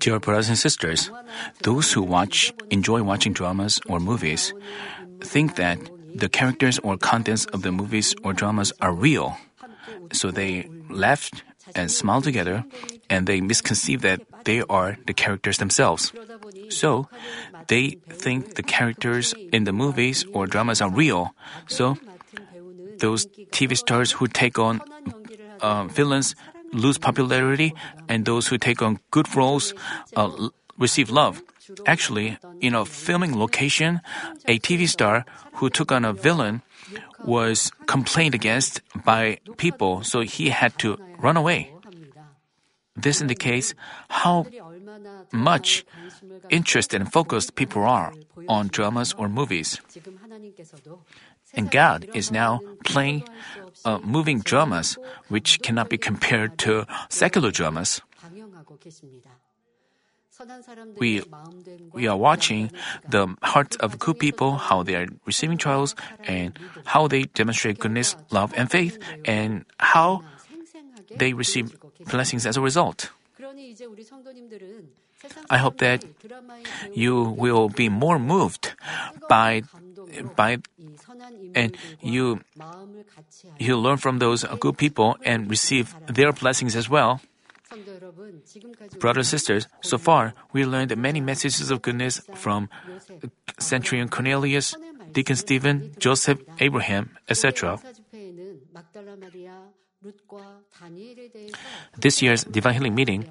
Dear brothers and sisters, those who watch, enjoy watching dramas or movies, think that the characters or contents of the movies or dramas are real. So they laugh and smile together, and they misconceive that they are the characters themselves. So they think the characters in the movies or dramas are real. So those TV stars who take on uh, villains lose popularity, and those who take on good roles uh, receive love. Actually, in a filming location, a TV star who took on a villain was complained against by people, so he had to run away. This indicates how much interest and focused people are on dramas or movies. And God is now playing uh, moving dramas, which cannot be compared to secular dramas. We, we are watching the hearts of good people, how they are receiving trials, and how they demonstrate goodness, love, and faith, and how they receive blessings as a result. I hope that you will be more moved by by and you you learn from those good people and receive their blessings as well. Brothers and sisters, so far we learned many messages of goodness from uh, Centurion Cornelius, Deacon Stephen, Joseph, Abraham, etc. This year's Divine Healing Meeting,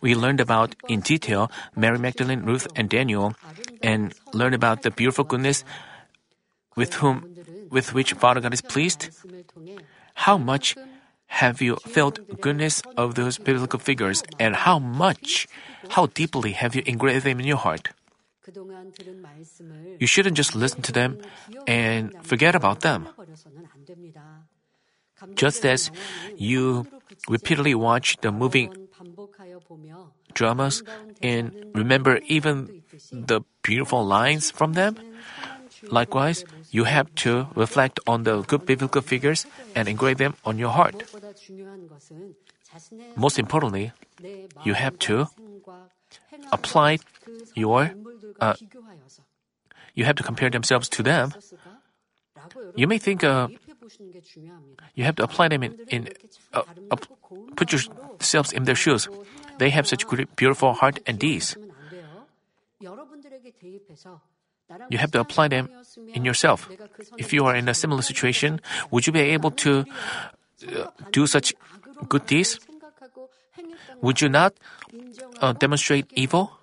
we learned about in detail Mary Magdalene, Ruth, and Daniel, and learned about the beautiful goodness with whom with which Father God is pleased? How much have you felt goodness of those biblical figures and how much, how deeply have you engraved them in your heart? You shouldn't just listen to them and forget about them. Just as you repeatedly watch the moving dramas and remember even the beautiful lines from them, likewise, you have to reflect on the good biblical figures and engrave them on your heart. Most importantly, you have to apply your uh, you have to compare themselves to them. You may think uh, you have to apply them in, in uh, put yourselves in their shoes. They have such beautiful heart and deeds. You have to apply them in yourself. If you are in a similar situation, would you be able to uh, do such good deeds? Would you not uh, demonstrate evil?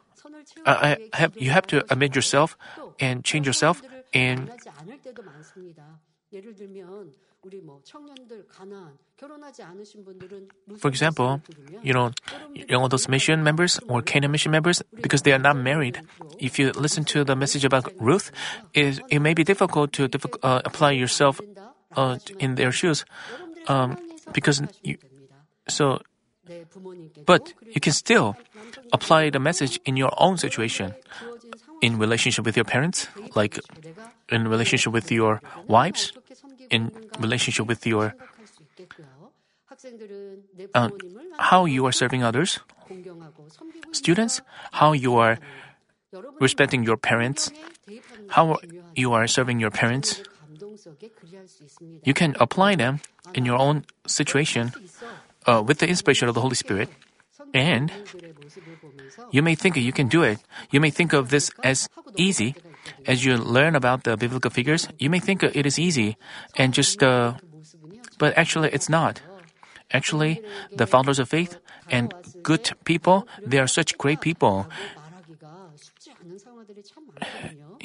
Uh, have, you have to amend yourself and change yourself and for example, you know, young adults mission members or Canaan mission members, because they are not married, if you listen to the message about Ruth, it, it may be difficult to uh, apply yourself uh, in their shoes, um, because you, so, but you can still apply the message in your own situation, in relationship with your parents, like in relationship with your wives, in relationship with your uh, how you are serving others, students, how you are respecting your parents, how you are serving your parents. You can apply them in your own situation uh, with the inspiration of the Holy Spirit. And you may think you can do it. You may think of this as easy. As you learn about the biblical figures, you may think it is easy and just, uh, but actually it's not. Actually, the founders of faith and good people, they are such great people.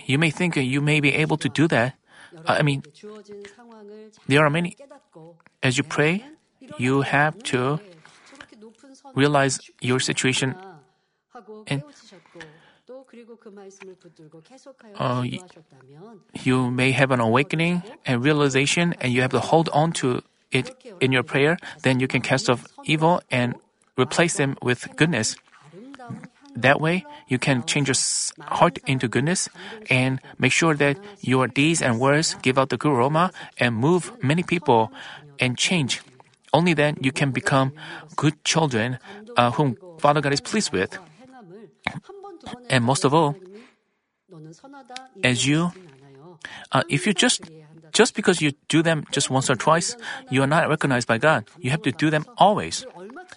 You may think you may be able to do that. I mean, there are many. As you pray, you have to realize your situation and uh, you may have an awakening and realization, and you have to hold on to it in your prayer. Then you can cast off evil and replace them with goodness. That way, you can change your heart into goodness and make sure that your deeds and words give out the good aroma and move many people and change Only then you can become good children uh, whom Father God is pleased with. And most of all, as you, uh, if you just just because you do them just once or twice, you are not recognized by God. You have to do them always.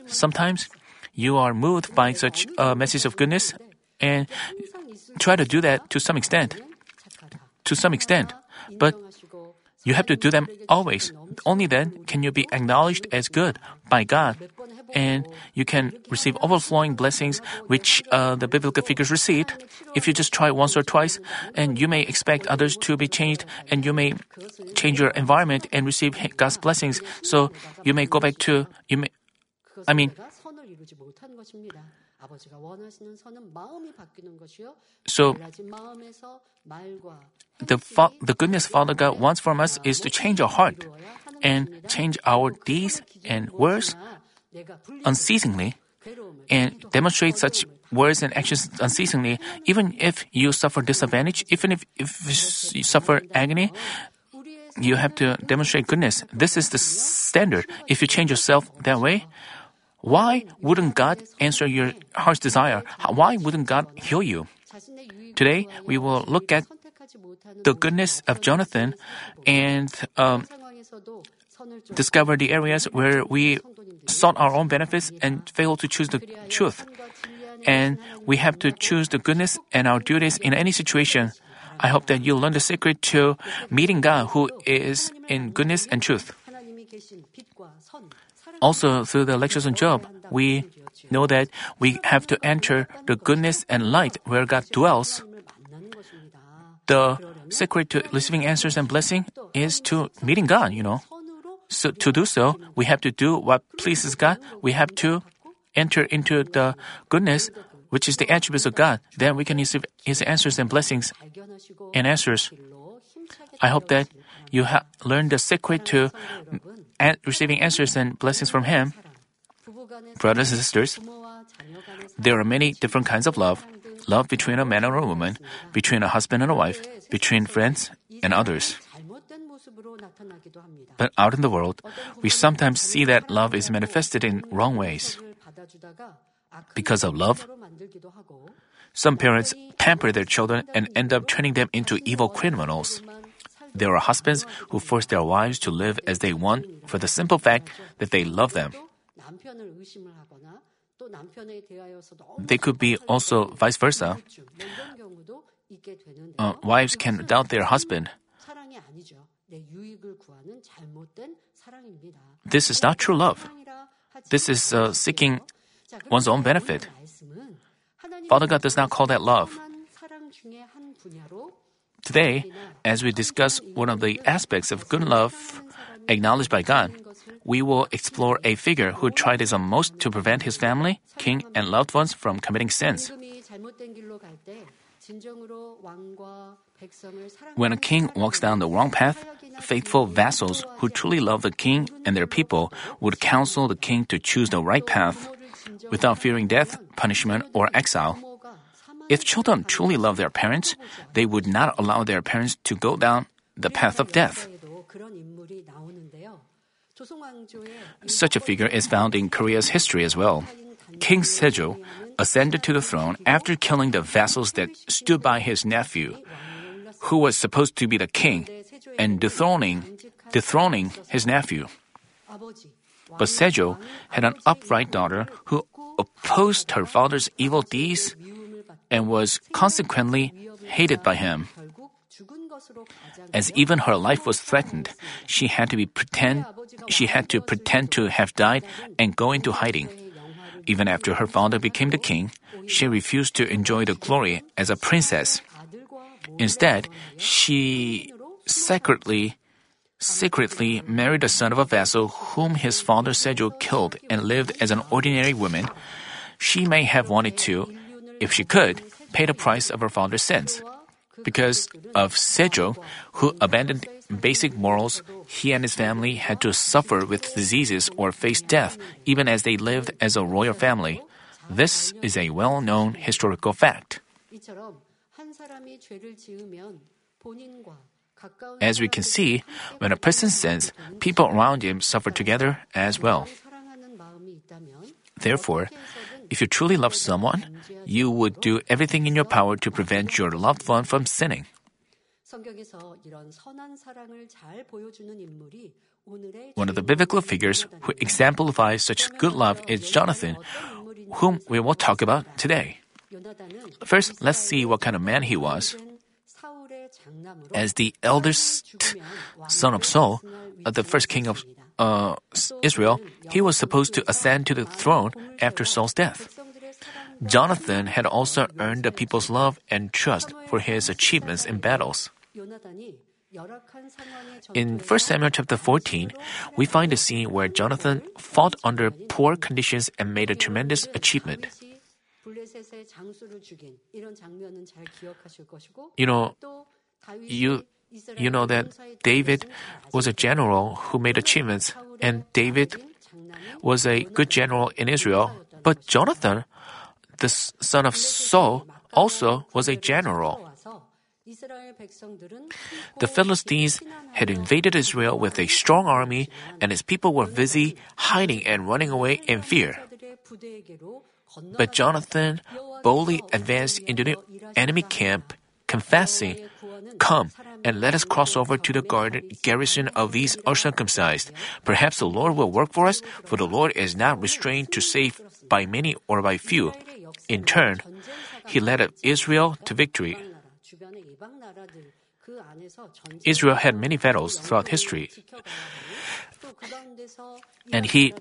Sometimes you are moved by such a message of goodness and try to do that to some extent. To some extent. But you have to do them always. Only then can you be acknowledged as good by God and you can receive overflowing blessings which uh, the biblical figures received. If you just try once or twice, and you may expect others to be changed, and you may change your environment and receive God's blessings. So you may go back to you may. I mean. So, the, fa- the goodness Father God wants from us is to change our heart and change our deeds and words unceasingly and demonstrate such words and actions unceasingly, even if you suffer disadvantage, even if, if you suffer agony, you have to demonstrate goodness. This is the standard. If you change yourself that way, why wouldn't God answer your heart's desire? Why wouldn't God heal you? Today, we will look at the goodness of Jonathan and um, discover the areas where we sought our own benefits and failed to choose the truth. And we have to choose the goodness and our duties in any situation. I hope that you learn the secret to meeting God who is in goodness and truth. Also, through the lectures on Job, we know that we have to enter the goodness and light where God dwells. The secret to receiving answers and blessing is to meeting God, you know. So to do so, we have to do what pleases God. We have to enter into the goodness, which is the attributes of God. Then we can receive His answers and blessings and answers. I hope that you have learned the secret to receiving answers and blessings from Him. Brothers and sisters, there are many different kinds of love. Love between a man and a woman, between a husband and a wife, between friends and others. But out in the world, we sometimes see that love is manifested in wrong ways. Because of love, some parents pamper their children and end up turning them into evil criminals. There are husbands who force their wives to live as they want for the simple fact that they love them. They could be also vice versa. Uh, wives can doubt their husband. This is not true love. This is uh, seeking one's own benefit. Father God does not call that love. Today, as we discuss one of the aspects of good love acknowledged by God, we will explore a figure who tried his utmost to prevent his family, king, and loved ones from committing sins. When a king walks down the wrong path, faithful vassals who truly love the king and their people would counsel the king to choose the right path without fearing death, punishment, or exile. If children truly love their parents, they would not allow their parents to go down the path of death. Such a figure is found in Korea's history as well. King Sejo ascended to the throne after killing the vassals that stood by his nephew, who was supposed to be the king, and dethroning, dethroning his nephew. But Sejo had an upright daughter who opposed her father's evil deeds and was consequently hated by him. As even her life was threatened, she had to be pretend she had to pretend to have died and go into hiding. Even after her father became the king, she refused to enjoy the glory as a princess. Instead, she secretly secretly married the son of a vassal whom his father Sejo killed and lived as an ordinary woman. She may have wanted to, if she could, pay the price of her father's sins. Because of Sejo, who abandoned basic morals, he and his family had to suffer with diseases or face death even as they lived as a royal family. This is a well known historical fact. As we can see, when a person sins, people around him suffer together as well. Therefore, if you truly love someone, you would do everything in your power to prevent your loved one from sinning. One of the biblical figures who exemplifies such good love is Jonathan, whom we will talk about today. First, let's see what kind of man he was. As the eldest son of Saul, uh, the first king of uh, Israel, he was supposed to ascend to the throne after Saul's death. Jonathan had also earned the people's love and trust for his achievements in battles. In 1 Samuel chapter 14, we find a scene where Jonathan fought under poor conditions and made a tremendous achievement. You know, you you know that David was a general who made achievements, and David was a good general in Israel. But Jonathan, the son of Saul, also was a general. The Philistines had invaded Israel with a strong army, and his people were busy hiding and running away in fear. But Jonathan boldly advanced into the enemy camp, confessing, Come and let us cross over to the garden, garrison of these uncircumcised. Perhaps the Lord will work for us, for the Lord is not restrained to save by many or by few. In turn, he led Israel to victory. Israel had many battles throughout history. And he,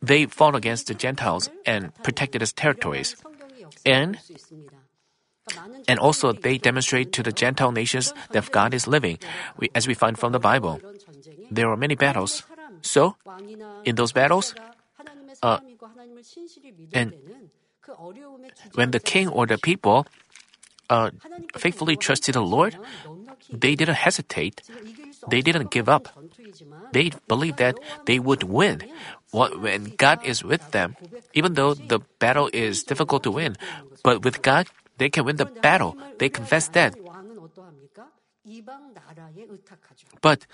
they fought against the Gentiles and protected his territories. And and also, they demonstrate to the Gentile nations that God is living, as we find from the Bible. There are many battles. So, in those battles, uh, and when the king or the people uh, faithfully trusted the Lord, they didn't hesitate. They didn't give up. They believed that they would win. When God is with them, even though the battle is difficult to win, but with God, they can win the battle. They confess that. But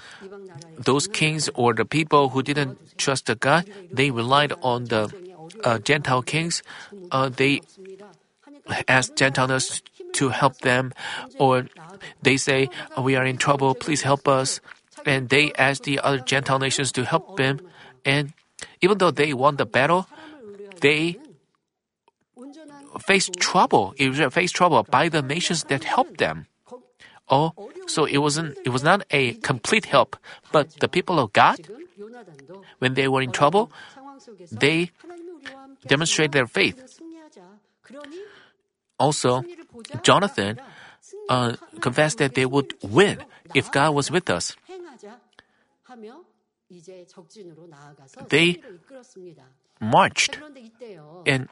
those kings or the people who didn't trust the God, they relied on the uh, Gentile kings. Uh, they asked Gentiles to help them, or they say, "We are in trouble. Please help us." And they ask the other Gentile nations to help them. And even though they won the battle, they faced trouble. Israel faced trouble by the nations that helped them. Oh, so it wasn't it was not a complete help, but the people of God, when they were in trouble, they demonstrated their faith. Also, Jonathan uh, confessed that they would win if God was with us. They marched and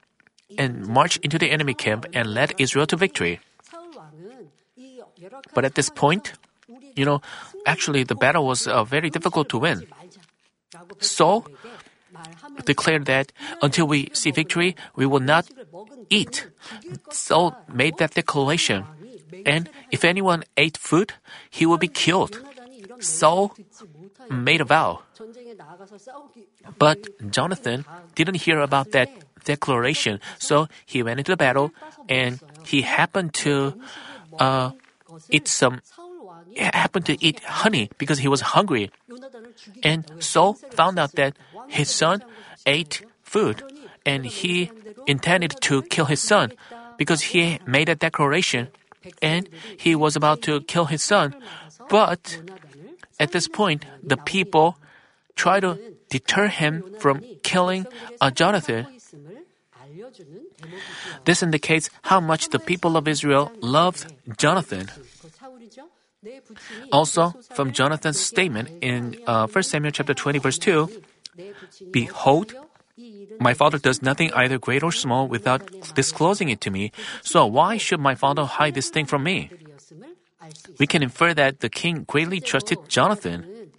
and marched into the enemy camp and led Israel to victory. But at this point, you know, actually the battle was uh, very difficult to win. Saul declared that until we see victory, we will not eat. Saul made that declaration. And if anyone ate food, he will be killed. Saul made a vow. But Jonathan didn't hear about that declaration. So he went into the battle and he happened to uh, eat some happened to eat honey because he was hungry. And Saul found out that his son ate food and he intended to kill his son because he made a declaration and he was about to kill his son. But at this point, the people tried to deter him from killing uh, Jonathan. This indicates how much the people of Israel loved Jonathan. Also, from Jonathan's statement in uh, 1 Samuel chapter 20 verse 2, Behold, my father does nothing either great or small without disclosing it to me. So why should my father hide this thing from me? We can infer that the king greatly trusted Jonathan.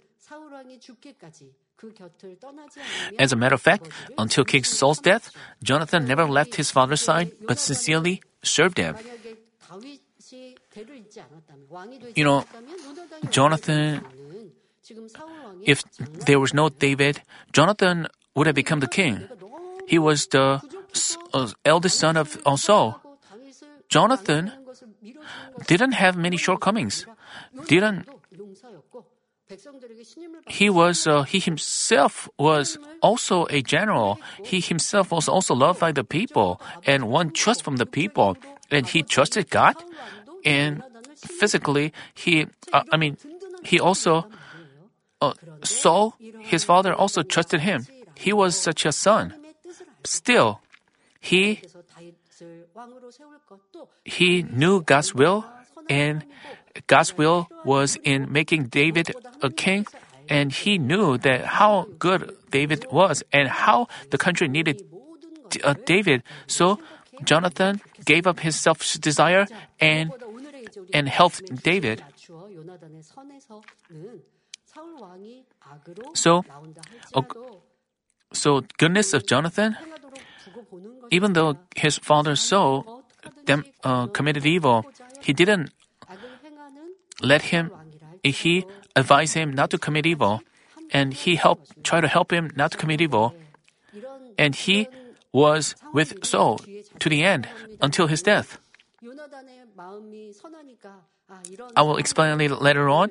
As a matter of fact, until King Saul's death, Jonathan never left his father's side but sincerely served him. You know, Jonathan, if there was no David, Jonathan would have become the king. He was the uh, eldest son of Saul. Jonathan didn't have many shortcomings. Didn't he was uh, he himself was also a general. He himself was also loved by the people and won trust from the people. And he trusted God. And physically, he uh, I mean, he also uh, Saul, his father, also trusted him. He was such a son. Still, he he knew God's will and God's will was in making David a king, and he knew that how good David was and how the country needed uh, David. So Jonathan gave up his selfish desire and and helped David. So, uh, so goodness of Jonathan, even though his father Saul them, uh, committed evil, he didn't let him, he advised him not to commit evil, and he helped, try to help him not to commit evil. And he was with Saul to the end until his death. I will explain a little later on,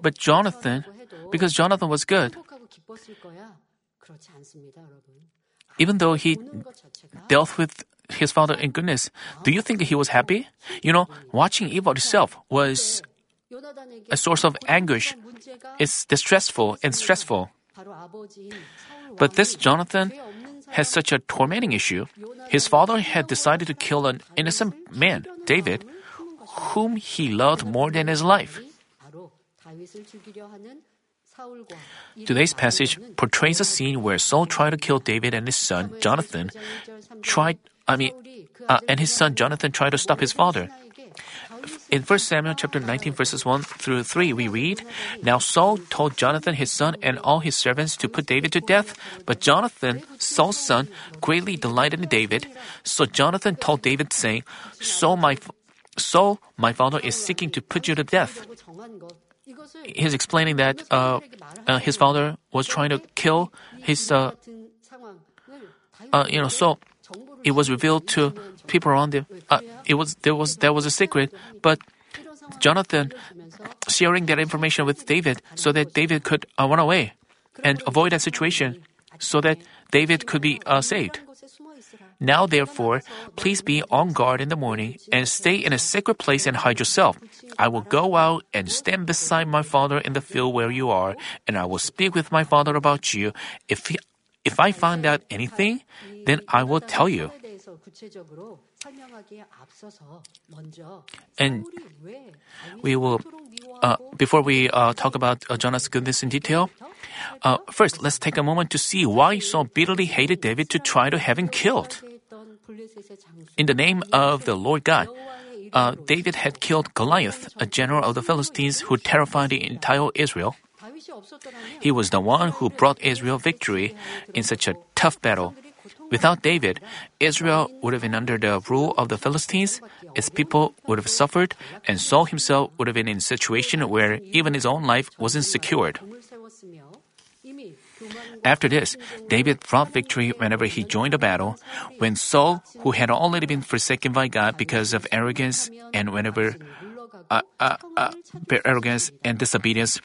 but Jonathan, because Jonathan was good, even though he dealt with his father in goodness, do you think he was happy? You know, watching evil itself was a source of anguish. It's distressful and stressful. But this Jonathan has such a tormenting issue. His father had decided to kill an innocent man, David, whom he loved more than his life. Today's passage portrays a scene where Saul tried to kill David and his son Jonathan tried I mean uh, and his son Jonathan tried to stop his father. In 1 Samuel chapter 19 verses 1 through 3 we read, Now Saul told Jonathan his son and all his servants to put David to death, but Jonathan, Saul's son, greatly delighted in David. So Jonathan told David saying, Saul my Saul, my father is seeking to put you to death. He's explaining that uh, uh, his father was trying to kill his, uh, uh you know, so it was revealed to people around him. Uh, it was there was there was a secret, but Jonathan sharing that information with David so that David could uh, run away and avoid that situation, so that David could be uh, saved. Now, therefore, please be on guard in the morning and stay in a secret place and hide yourself. I will go out and stand beside my father in the field where you are, and I will speak with my father about you. If he, if I find out anything, then I will tell you. And we will, uh, before we uh, talk about uh, Jonah's goodness in detail, uh, first let's take a moment to see why Saul bitterly hated David to try to have him killed. In the name of the Lord God, uh, David had killed Goliath, a general of the Philistines who terrified the entire Israel. He was the one who brought Israel victory in such a tough battle. Without David, Israel would have been under the rule of the Philistines, its people would have suffered, and Saul himself would have been in a situation where even his own life wasn't secured. After this, David brought victory whenever he joined a battle. When Saul, who had already been forsaken by God because of arrogance, and whenever uh, uh, uh, arrogance and disobedience,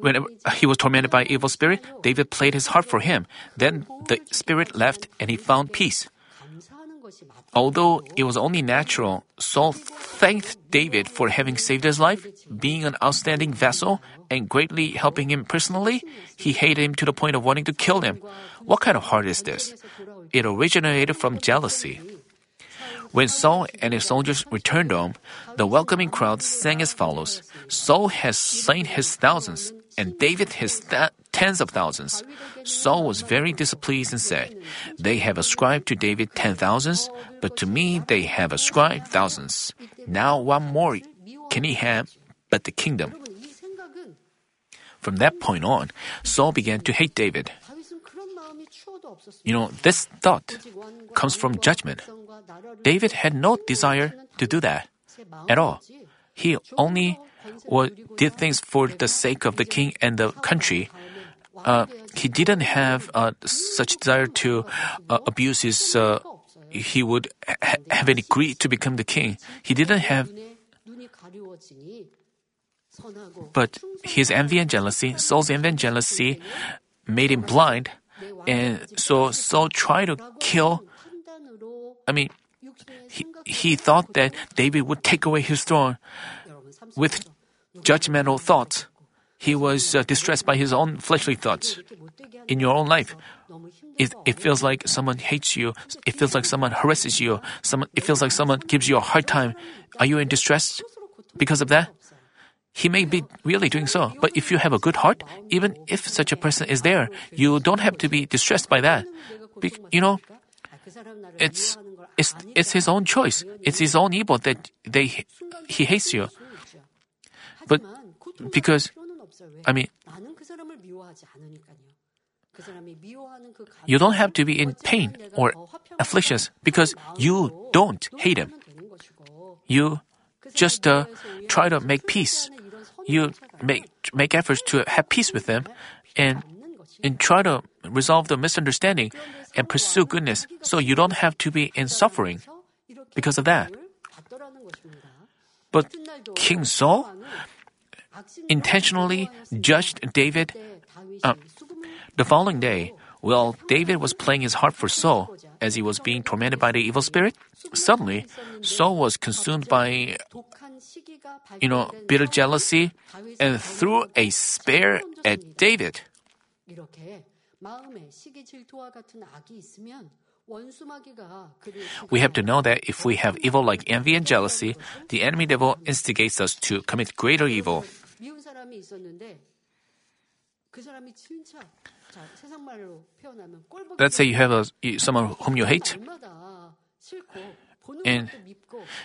whenever he was tormented by evil spirit, David played his harp for him. Then the spirit left and he found peace. Although it was only natural, Saul thanked David for having saved his life, being an outstanding vessel, and greatly helping him personally. He hated him to the point of wanting to kill him. What kind of heart is this? It originated from jealousy. When Saul and his soldiers returned home, the welcoming crowd sang as follows Saul has slain his thousands, and David his th- tens of thousands. Saul was very displeased and said, They have ascribed to David ten thousands, but to me they have ascribed thousands. Now what more can he have but the kingdom? From that point on, Saul began to hate David. You know, this thought comes from judgment. David had no desire to do that. at all. He only well, did things for the sake of the king and the country. Uh, he didn't have uh, such desire to uh, abuse his. Uh, he would ha- have any greed to become the king. He didn't have. But his envy and jealousy, Saul's envy and jealousy, made him blind, and so Saul tried to kill. I mean, he, he thought that David would take away his throne with judgmental thoughts. He was uh, distressed by his own fleshly thoughts. In your own life, it, it feels like someone hates you. It feels like someone harasses you. Someone, it feels like someone gives you a hard time. Are you in distress because of that? He may be really doing so, but if you have a good heart, even if such a person is there, you don't have to be distressed by that. Be, you know, it's it's it's his own choice. It's his own evil that they he hates you. But because I mean you don't have to be in pain or afflictions because you don't hate him. You just uh, try to make peace. You make make efforts to have peace with them, and and try to resolve the misunderstanding and pursue goodness. So you don't have to be in suffering because of that. But King Saul intentionally judged David. Uh, the following day, while David was playing his harp for Saul, as he was being tormented by the evil spirit, suddenly Saul was consumed by, you know, bitter jealousy and threw a spear at David. We have to know that if we have evil like envy and jealousy, the enemy devil instigates us to commit greater evil. Let's say you have a, someone whom you hate, and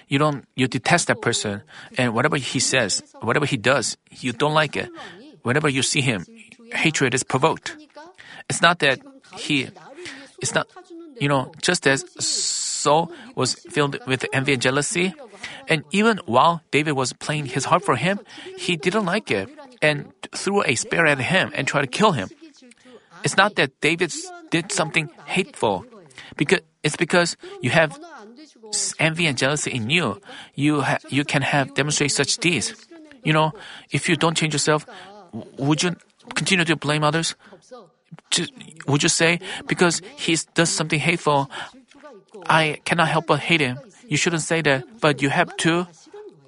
you don't you detest that person, and whatever he says, whatever he does, you don't like it. Whenever you see him, hatred is provoked. It's not that he, it's not, you know, just as Saul was filled with envy and jealousy, and even while David was playing his harp for him, he didn't like it and threw a spear at him and tried to kill him. It's not that David did something hateful, because it's because you have envy and jealousy in you. You ha- you can have demonstrate such deeds. You know, if you don't change yourself, would you continue to blame others? Would you say because he does something hateful, I cannot help but hate him? You shouldn't say that, but you have to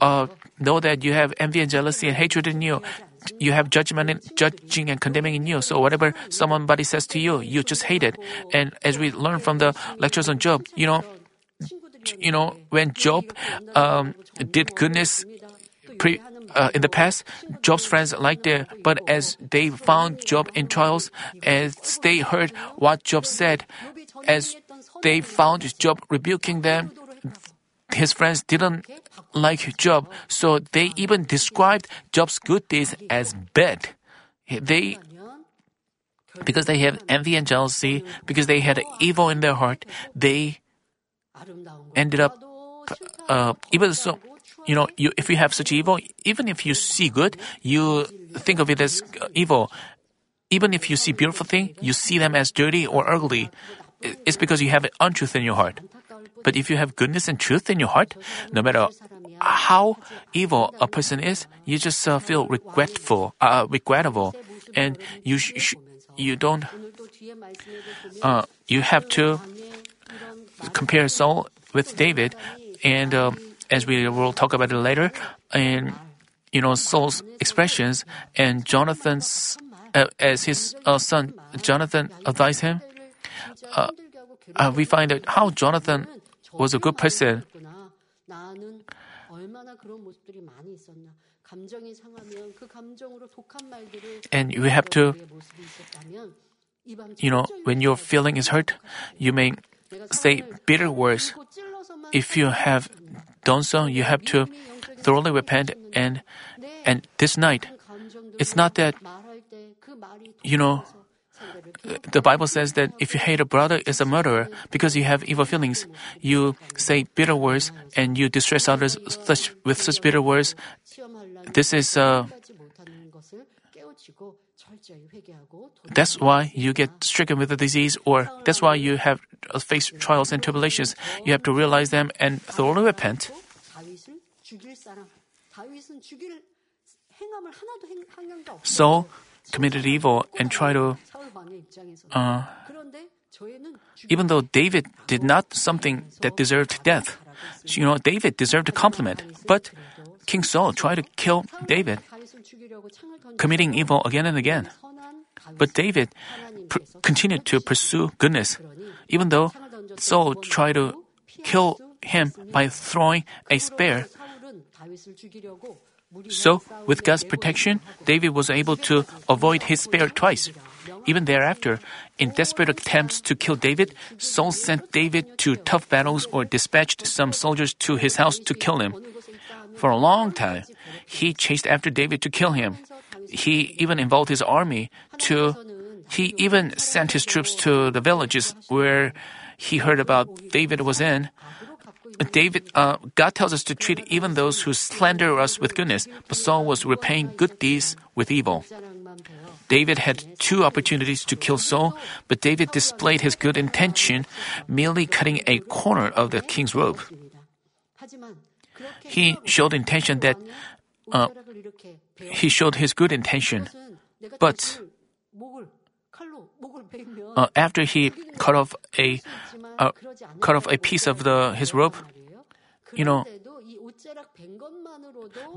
uh, know that you have envy and jealousy and hatred in you you have judgment and judging and condemning in you. So whatever somebody says to you, you just hate it. And as we learn from the lectures on Job, you know, you know, when Job um, did goodness pre, uh, in the past, Job's friends liked it, but as they found Job in trials, as they heard what Job said, as they found Job rebuking them, his friends didn't like Job, so they even described Job's good deeds as bad. They because they have envy and jealousy, because they had evil in their heart, they ended up uh, even so. You know, you, if you have such evil, even if you see good, you think of it as evil. Even if you see beautiful thing, you see them as dirty or ugly. It's because you have untruth in your heart. But if you have goodness and truth in your heart, no matter how evil a person is, you just uh, feel regretful, uh, regrettable, and you sh- sh- you don't. Uh, you have to compare Saul with David, and um, as we will talk about it later, and you know Saul's expressions and Jonathan's uh, as his uh, son Jonathan advised him. Uh, uh, we find out how Jonathan was a good person. And you have to, you know, when your feeling is hurt, you may say bitter words. If you have done so, you have to thoroughly repent and and this night, it's not that you know the Bible says that if you hate a brother is a murderer because you have evil feelings, you say bitter words and you distress others such, with such bitter words. This is uh, that's why you get stricken with a disease, or that's why you have uh, faced trials and tribulations. You have to realize them and thoroughly repent. Saul committed evil and tried to. Uh, even though David did not something that deserved death, you know, David deserved a compliment. But King Saul tried to kill David, committing evil again and again. But David pr- continued to pursue goodness, even though Saul tried to kill him by throwing a spear. So, with God's protection, David was able to avoid his spear twice. Even thereafter, in desperate attempts to kill David, Saul sent David to tough battles or dispatched some soldiers to his house to kill him. For a long time, he chased after David to kill him. He even involved his army to, he even sent his troops to the villages where he heard about David was in. David, uh, God tells us to treat even those who slander us with goodness, but Saul was repaying good deeds with evil. David had two opportunities to kill Saul, but David displayed his good intention, merely cutting a corner of the king's robe. He showed intention that uh, he showed his good intention, but uh, after he cut off a uh, cut off a piece of the his robe, you know,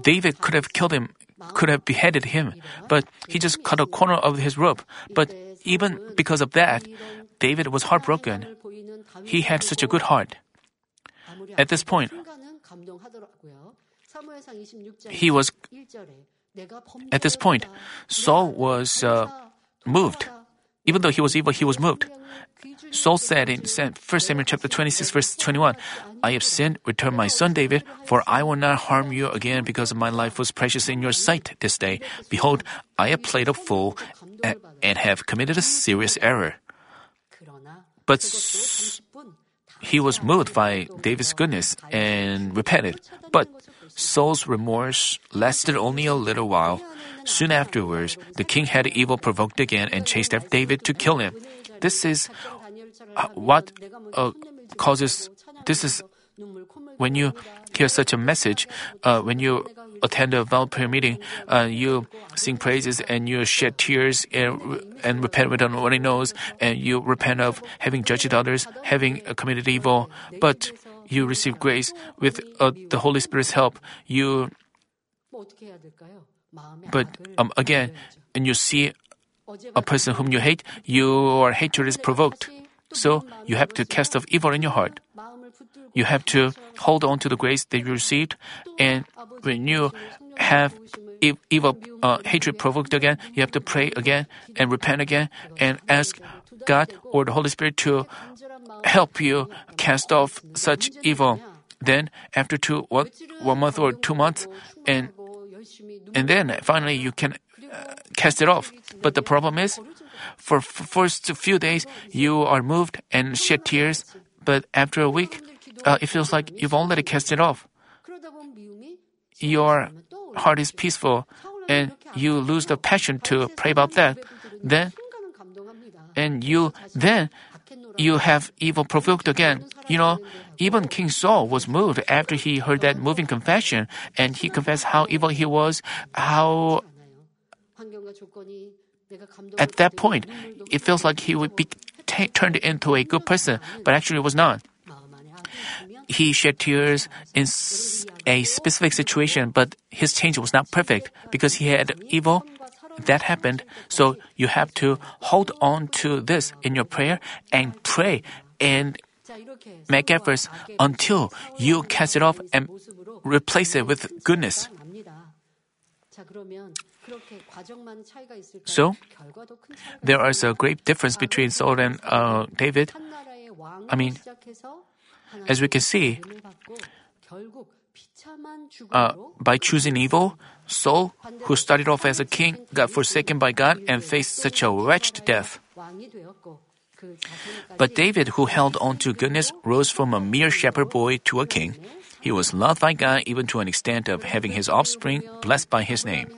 David could have killed him, could have beheaded him, but he just cut a corner of his robe. But even because of that, David was heartbroken. He had such a good heart. At this point, he was at this point, Saul was uh, moved. Even though he was evil, he was moved. Saul said in 1 Samuel chapter 26 verse 21, I have sinned, return my son David, for I will not harm you again because my life was precious in your sight this day. Behold, I have played a fool and have committed a serious error. But he was moved by David's goodness and repented. But Saul's remorse lasted only a little while. Soon afterwards, the king had evil provoked again and chased after David to kill him. This is what uh, causes. This is when you hear such a message. Uh, when you attend a vow prayer meeting, uh, you sing praises and you shed tears and, and repent with an running nose, and you repent of having judged others, having committed evil. But you receive grace with uh, the Holy Spirit's help. You, but um, again, and you see a person whom you hate, your hatred is provoked. So you have to cast off evil in your heart. You have to hold on to the grace that you received, and when you have evil uh, hatred provoked again, you have to pray again and repent again and ask God or the Holy Spirit to help you cast off such evil. Then, after two one, one month or two months, and and then finally you can uh, cast it off. But the problem is, for first few days you are moved and shed tears, but after a week, uh, it feels like you've already cast it off. Your heart is peaceful, and you lose the passion to pray about that. Then, and you then you have evil provoked again. You know, even King Saul was moved after he heard that moving confession, and he confessed how evil he was, how at that point, it feels like he would be t- turned into a good person, but actually it was not. He shed tears in a specific situation, but his change was not perfect because he had evil that happened. So you have to hold on to this in your prayer and pray and make efforts until you cast it off and replace it with goodness. So, there is a great difference between Saul and uh, David. I mean, as we can see, uh, by choosing evil, Saul, who started off as a king, got forsaken by God and faced such a wretched death. But David, who held on to goodness, rose from a mere shepherd boy to a king. He was loved by God even to an extent of having his offspring blessed by his name.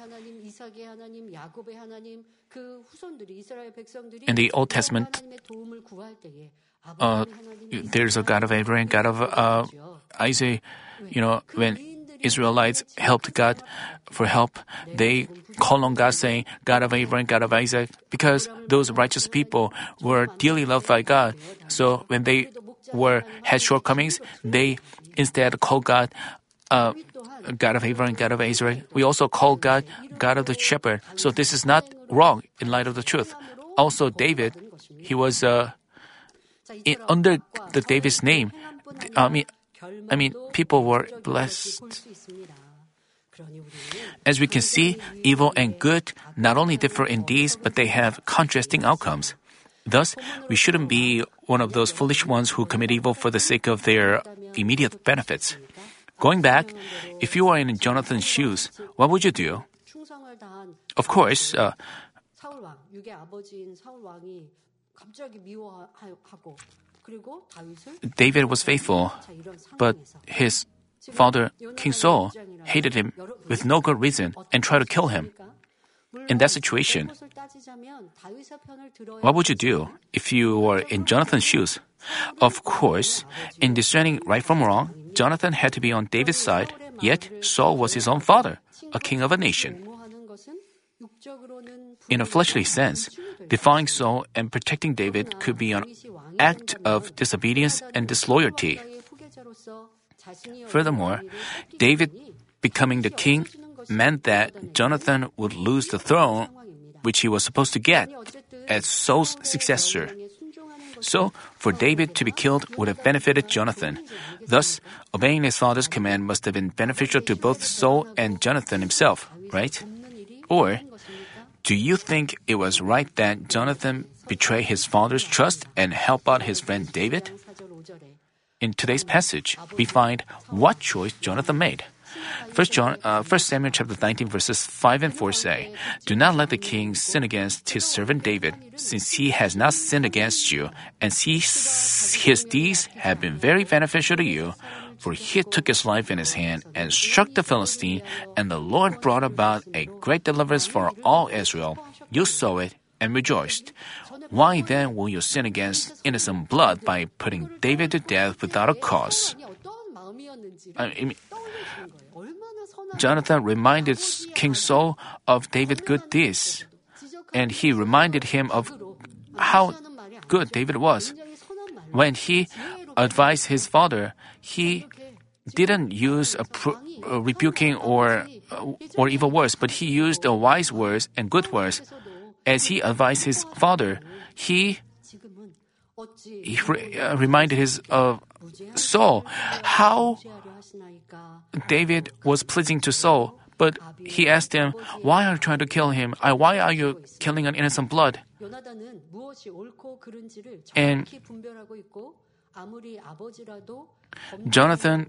In the Old Testament, uh, there's a God of Abraham, God of uh, Isaac. You know, when Israelites helped God for help, they call on God saying, God of Abraham, God of Isaac, because those righteous people were dearly loved by God. So when they were had shortcomings, they instead called God uh, God of Abraham, God of Israel. We also call God God of the shepherd. So this is not wrong in light of the truth. Also, David, he was uh, in, under the David's name. I mean, I mean, people were blessed. As we can see, evil and good not only differ in deeds, but they have contrasting outcomes. Thus, we shouldn't be one of those foolish ones who commit evil for the sake of their immediate benefits. Going back, if you are in Jonathan's shoes, what would you do? Of course, uh, David was faithful, but his father, King Saul, hated him with no good reason and tried to kill him. In that situation, what would you do if you were in Jonathan's shoes? Of course, in discerning right from wrong, Jonathan had to be on David's side, yet Saul was his own father, a king of a nation. In a fleshly sense, defying Saul and protecting David could be an act of disobedience and disloyalty. Furthermore, David becoming the king meant that Jonathan would lose the throne which he was supposed to get as Saul's successor. So, for David to be killed would have benefited Jonathan. Thus, obeying his father's command must have been beneficial to both Saul and Jonathan himself, right? Or, do you think it was right that Jonathan betray his father's trust and help out his friend David? In today's passage, we find what choice Jonathan made. First John, uh, First Samuel chapter 19 verses 5 and 4 say, Do not let the king sin against his servant David, since he has not sinned against you, and his, his deeds have been very beneficial to you. For he took his life in his hand and struck the Philistine, and the Lord brought about a great deliverance for all Israel. You saw it and rejoiced. Why then will you sin against innocent blood by putting David to death without a cause? I mean, Jonathan reminded King Saul of David's good deeds, and he reminded him of how good David was. When he advised his father, he didn't use a, pr- a rebuking or or evil words, but he used the wise words and good words. As he advised his father, he, he re- uh, reminded his uh, Saul how David was pleasing to Saul, but he asked him, Why are you trying to kill him? Why are you killing an innocent blood? And Jonathan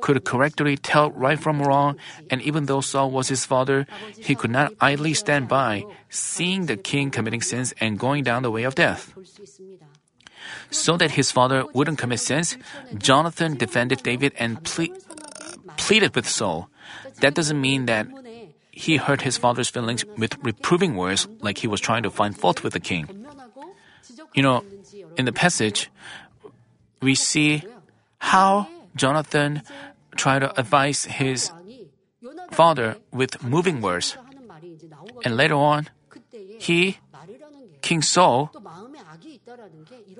could correctly tell right from wrong, and even though Saul was his father, he could not idly stand by, seeing the king committing sins and going down the way of death. So that his father wouldn't commit sins, Jonathan defended David and ple- pleaded with Saul. That doesn't mean that he hurt his father's feelings with reproving words like he was trying to find fault with the king. You know, in the passage, we see how Jonathan tried to advise his father with moving words. And later on, he, King Saul,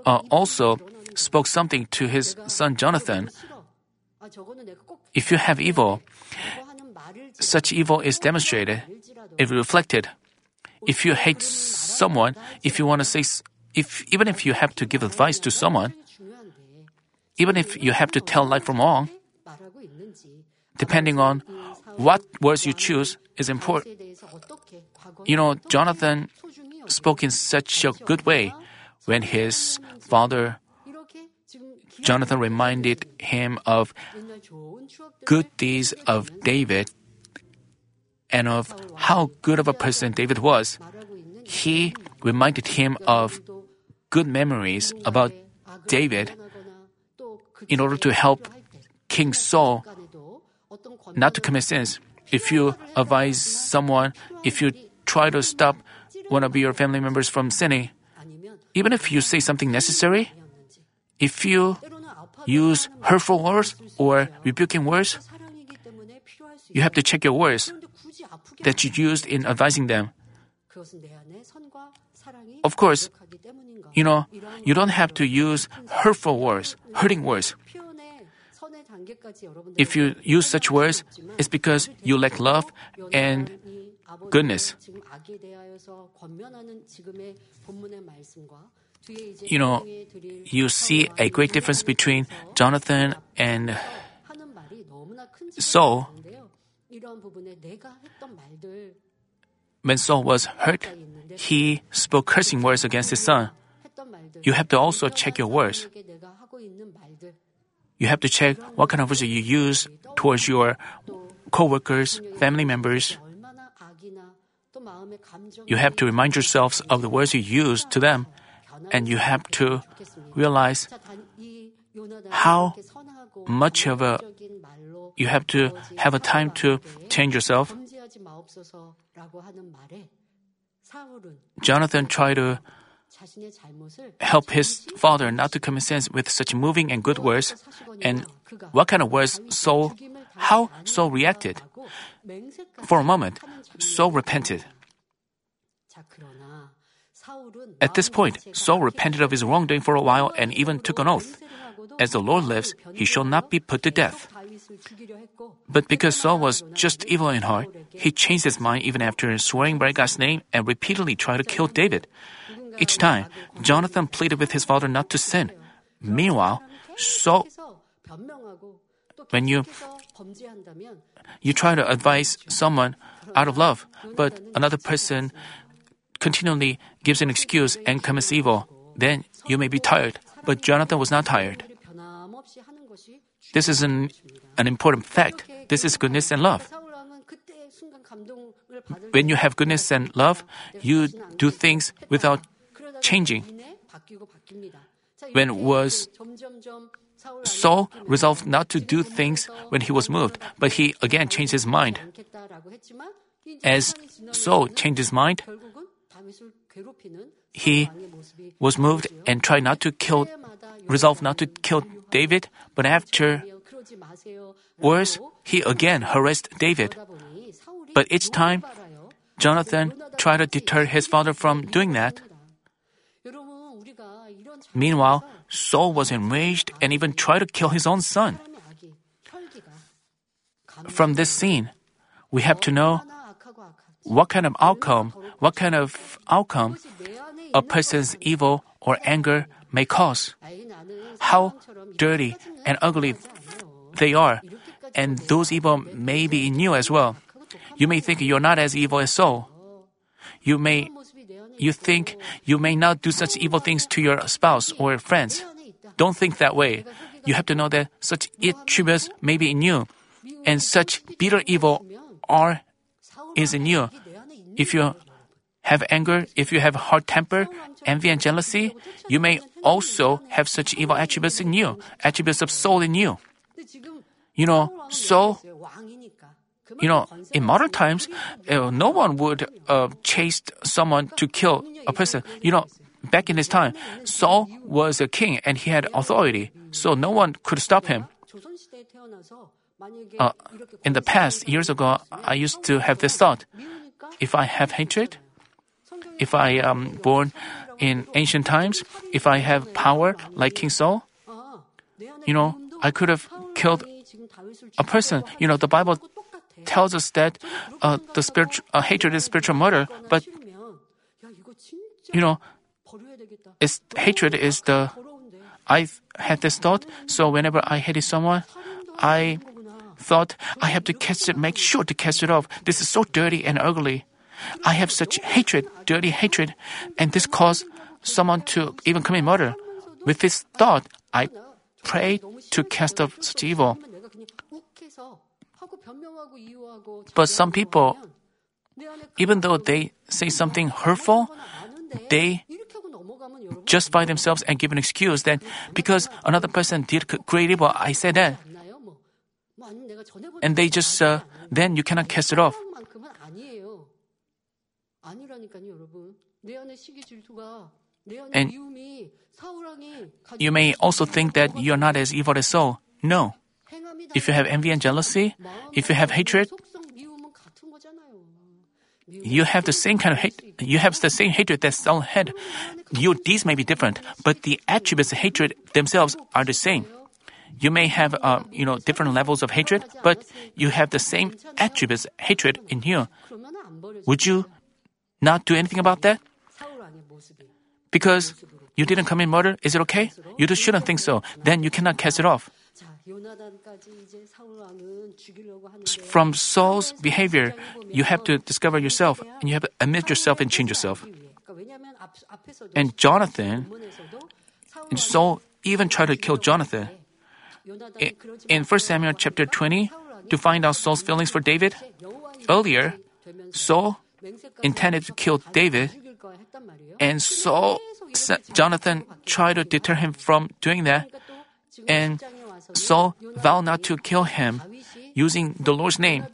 uh, also spoke something to his son Jonathan. If you have evil, such evil is demonstrated, it reflected. If you hate someone, if you want to say, if even if you have to give advice to someone, even if you have to tell right from wrong, depending on what words you choose is important. You know, Jonathan spoke in such a good way when his father Jonathan reminded him of good deeds of David and of how good of a person David was. He reminded him of good memories about David in order to help King Saul not to commit sins. If you advise someone, if you try to stop one of your family members from sinning, even if you say something necessary, if you use hurtful words or rebuking words, you have to check your words that you used in advising them. Of course, you know, you don't have to use hurtful words, hurting words. If you use such words, it's because you lack love and goodness. You know, you see a great difference between Jonathan and Saul. When Saul was hurt, he spoke cursing words against his son. You have to also check your words. You have to check what kind of words you use towards your co-workers, family members. You have to remind yourselves of the words you use to them, and you have to realize how much of a you have to have a time to change yourself. Jonathan tried to help his father not to commit sins with such moving and good words. And what kind of words Saul, how Saul reacted? For a moment, Saul repented. At this point, Saul repented of his wrongdoing for a while and even took an oath. As the Lord lives, he shall not be put to death. But because Saul was just evil in heart, he changed his mind even after swearing by God's name and repeatedly tried to kill David. Each time, Jonathan pleaded with his father not to sin. Meanwhile, Saul, when you you try to advise someone out of love, but another person continually gives an excuse and commits evil, then you may be tired. But Jonathan was not tired. This is an, an important fact. This is goodness and love. When you have goodness and love, you do things without changing. When was Saul resolved not to do things when he was moved, but he again changed his mind. As Saul changed his mind, he was moved and tried not to kill, resolved not to kill David, but after worse, he again harassed David. But each time, Jonathan tried to deter his father from doing that. Meanwhile, Saul was enraged and even tried to kill his own son. From this scene, we have to know what kind of outcome, what kind of outcome a person's evil or anger may cause. How dirty and ugly they are, and those evil may be in you as well. You may think you're not as evil as Saul. You may you think you may not do such evil things to your spouse or friends. Don't think that way. You have to know that such attributes may be in you, and such bitter evil are is in you. If you have anger, if you have hard temper, envy and jealousy, you may also have such evil attributes in you, attributes of Saul in you. You know, so, you know, in modern times, uh, no one would uh, chase someone to kill a person. You know, back in his time, Saul was a king and he had authority, so no one could stop him. Uh, in the past, years ago, I used to have this thought: if I have hatred, if I am born in ancient times, if I have power like King Saul, you know, I could have killed a person. You know, the Bible tells us that uh, the spiritual uh, hatred is spiritual murder, but you know, it's, hatred is the. I had this thought, so whenever I hated someone, I thought I have to catch it, make sure to catch it off. This is so dirty and ugly. I have such hatred, dirty hatred, and this caused someone to even commit murder. With this thought, I pray to cast off such evil. But some people, even though they say something hurtful, they justify themselves and give an excuse that because another person did great evil, I said that. And they just, uh, then you cannot cast it off. And you may also think that you're not as evil as Saul. No. If you have envy and jealousy, if you have hatred, you have the same kind of hate. You have the same hatred that Saul had. Your deeds may be different, but the attributes of hatred themselves are the same. You may have, uh, you know, different levels of hatred, but you have the same attributes hatred in you. Would you not do anything about that? Because you didn't commit murder, is it okay? You just shouldn't think so. Then you cannot cast it off. From Saul's behavior, you have to discover yourself and you have to admit yourself and change yourself. And Jonathan, and Saul even tried to kill Jonathan. In 1 Samuel chapter 20, to find out Saul's feelings for David, earlier, Saul intended to kill David, and Saul, Jonathan tried to deter him from doing that, and Saul vowed not to kill him using the Lord's name,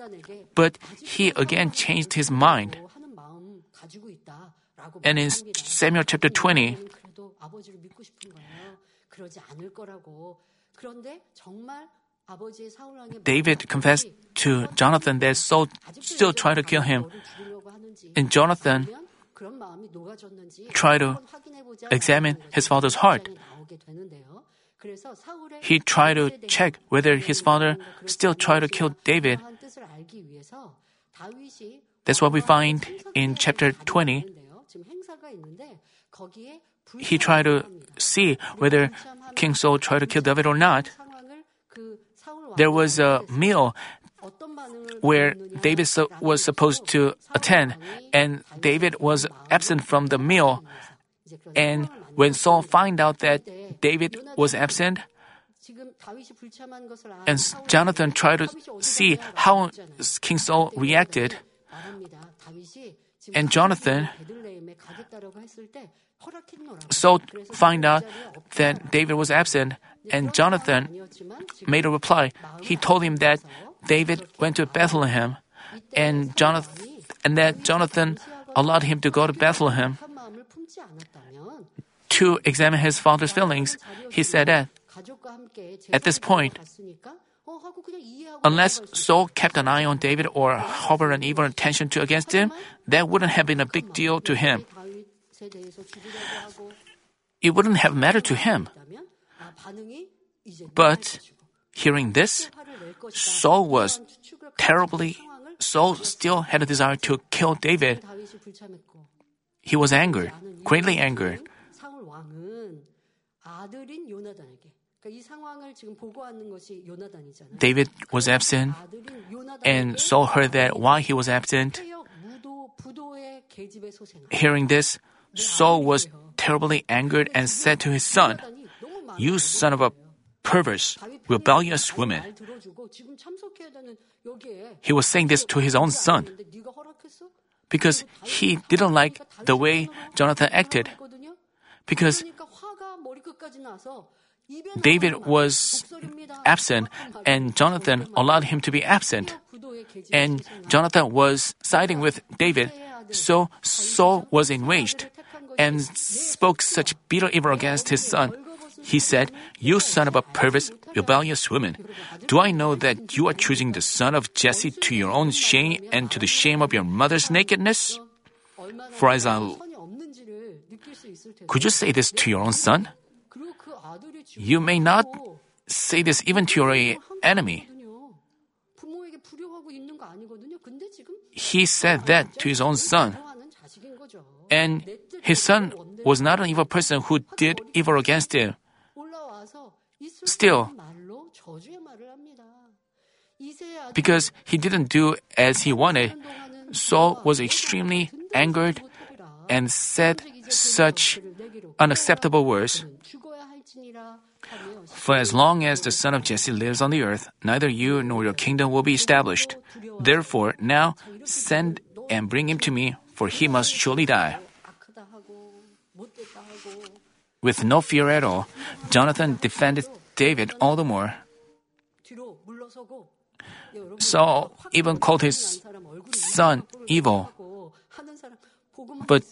but he again changed his mind. And in Samuel chapter 20, David confessed to Jonathan that Saul still tried to kill him. And Jonathan tried to examine his father's heart. He tried to check whether his father still tried to kill David. That's what we find in chapter 20. He tried to see whether King Saul tried to kill David or not. There was a meal where David was supposed to attend, and David was absent from the meal. And when Saul found out that David was absent, and Jonathan tried to see how King Saul reacted, and Jonathan so find out that David was absent, and Jonathan made a reply. He told him that David went to Bethlehem, and Jonathan, and that Jonathan allowed him to go to Bethlehem to examine his father's feelings. He said that at this point, unless Saul kept an eye on David or harbored an evil intention to against him, that wouldn't have been a big deal to him. It wouldn't have mattered to him. But hearing this, Saul was terribly, Saul still had a desire to kill David. He was angered, greatly angered. David was absent, and Saul heard that while he was absent. Hearing this, Saul was terribly angered and said to his son, You son of a perverse, rebellious woman. He was saying this to his own son because he didn't like the way Jonathan acted. Because David was absent and Jonathan allowed him to be absent. And Jonathan was siding with David, so Saul was enraged and spoke such bitter evil against his son. He said, You son of a perverse, rebellious woman, do I know that you are choosing the son of Jesse to your own shame and to the shame of your mother's nakedness? For as I. Could you say this to your own son? You may not say this even to your enemy. He said that to his own son. And his son was not an evil person who did evil against him. Still, because he didn't do as he wanted, Saul was extremely angered and said such unacceptable words. For as long as the son of Jesse lives on the earth, neither you nor your kingdom will be established. Therefore, now send and bring him to me, for he must surely die. With no fear at all, Jonathan defended David all the more. Saul even called his son evil. But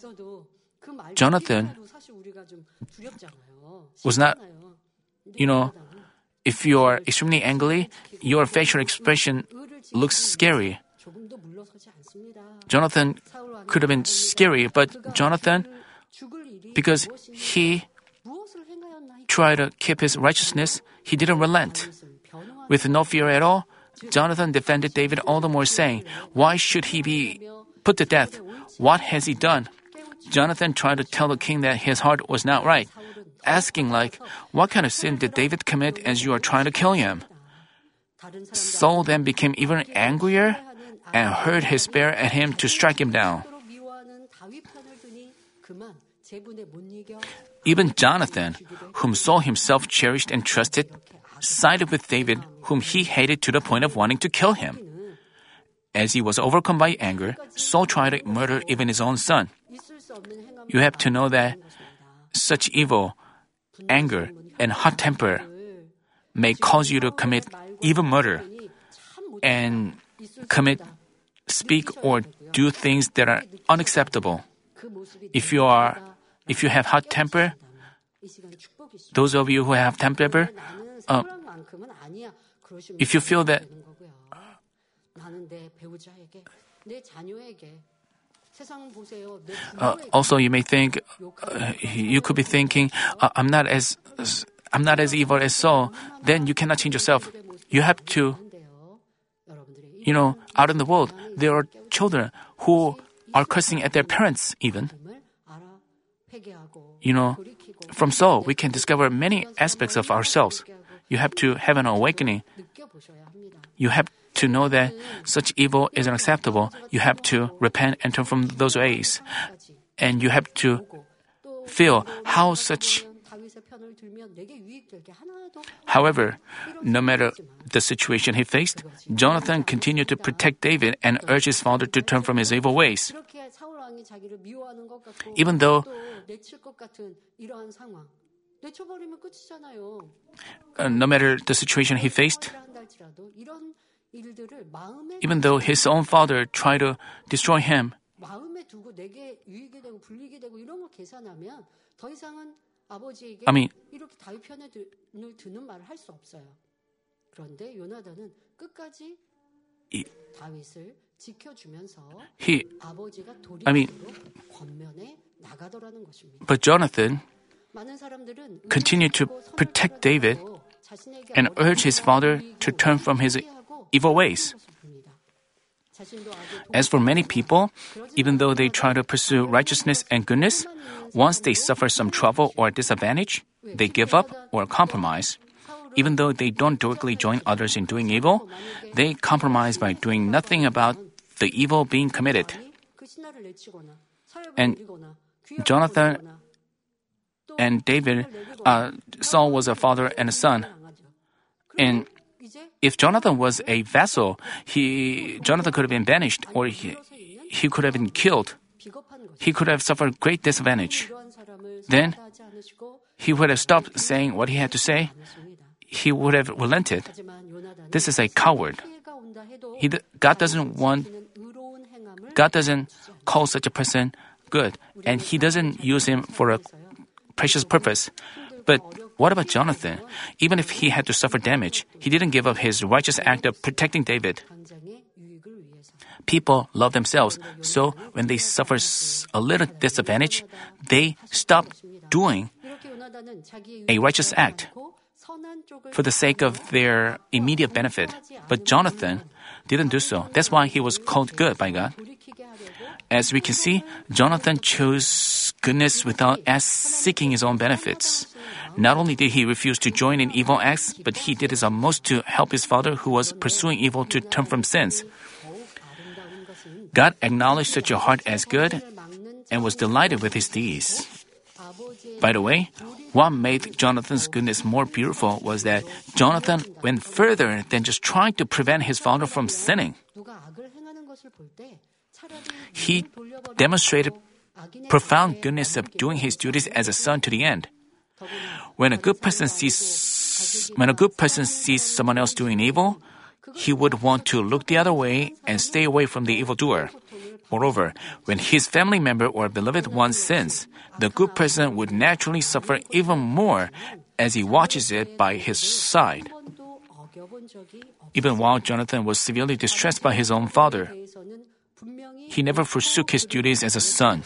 Jonathan was not, you know, if you are extremely angry, your facial expression looks scary. Jonathan could have been scary, but Jonathan, because he tried to keep his righteousness, he didn't relent. With no fear at all, Jonathan defended David all the more, saying, Why should he be put to death? What has he done? Jonathan tried to tell the king that his heart was not right, asking like, What kind of sin did David commit as you are trying to kill him? Saul then became even angrier and hurled his spear at him to strike him down. Even Jonathan, whom Saul himself cherished and trusted, sided with David, whom he hated to the point of wanting to kill him. As he was overcome by anger, Saul tried to murder even his own son. You have to know that such evil, anger, and hot temper may cause you to commit even murder and commit, speak, or do things that are unacceptable. If you are, if you have hot temper, those of you who have temper, uh, if you feel that uh, also, you may think, uh, you could be thinking, uh, I'm not as, I'm not as evil as Saul. Then you cannot change yourself. You have to, you know, out in the world, there are children who are cursing at their parents even. You know, from Saul, we can discover many aspects of ourselves. You have to have an awakening. You have to know that such evil is unacceptable, you have to repent and turn from those ways. And you have to feel how such However, no matter the situation he faced, Jonathan continued to protect David and urge his father to turn from his evil ways. Even though uh, no matter the situation he faced, even though his own father tried to destroy him. I mean, he, I mean, but Jonathan continued to protect David and urge his father to turn from his evil ways. As for many people, even though they try to pursue righteousness and goodness, once they suffer some trouble or disadvantage, they give up or compromise. Even though they don't directly join others in doing evil, they compromise by doing nothing about the evil being committed. And Jonathan and David, uh, Saul was a father and a son. And if Jonathan was a vassal, he Jonathan could have been banished or he, he could have been killed. He could have suffered great disadvantage. Then he would have stopped saying what he had to say. He would have relented. This is a coward. He, God doesn't want God doesn't call such a person good, and He doesn't use him for a precious purpose. But what about Jonathan? Even if he had to suffer damage, he didn't give up his righteous act of protecting David. People love themselves, so when they suffer a little disadvantage, they stop doing a righteous act for the sake of their immediate benefit. But Jonathan didn't do so. That's why he was called good by God. As we can see, Jonathan chose goodness without seeking his own benefits. Not only did he refuse to join in evil acts, but he did his utmost to help his father who was pursuing evil to turn from sins. God acknowledged such a heart as good and was delighted with his deeds. By the way, What made Jonathan's goodness more beautiful was that Jonathan went further than just trying to prevent his father from sinning. He demonstrated profound goodness of doing his duties as a son to the end. When a good person sees when a good person sees someone else doing evil, he would want to look the other way and stay away from the evildoer. Moreover, when his family member or beloved one sins, the good person would naturally suffer even more as he watches it by his side. Even while Jonathan was severely distressed by his own father, he never forsook his duties as a son.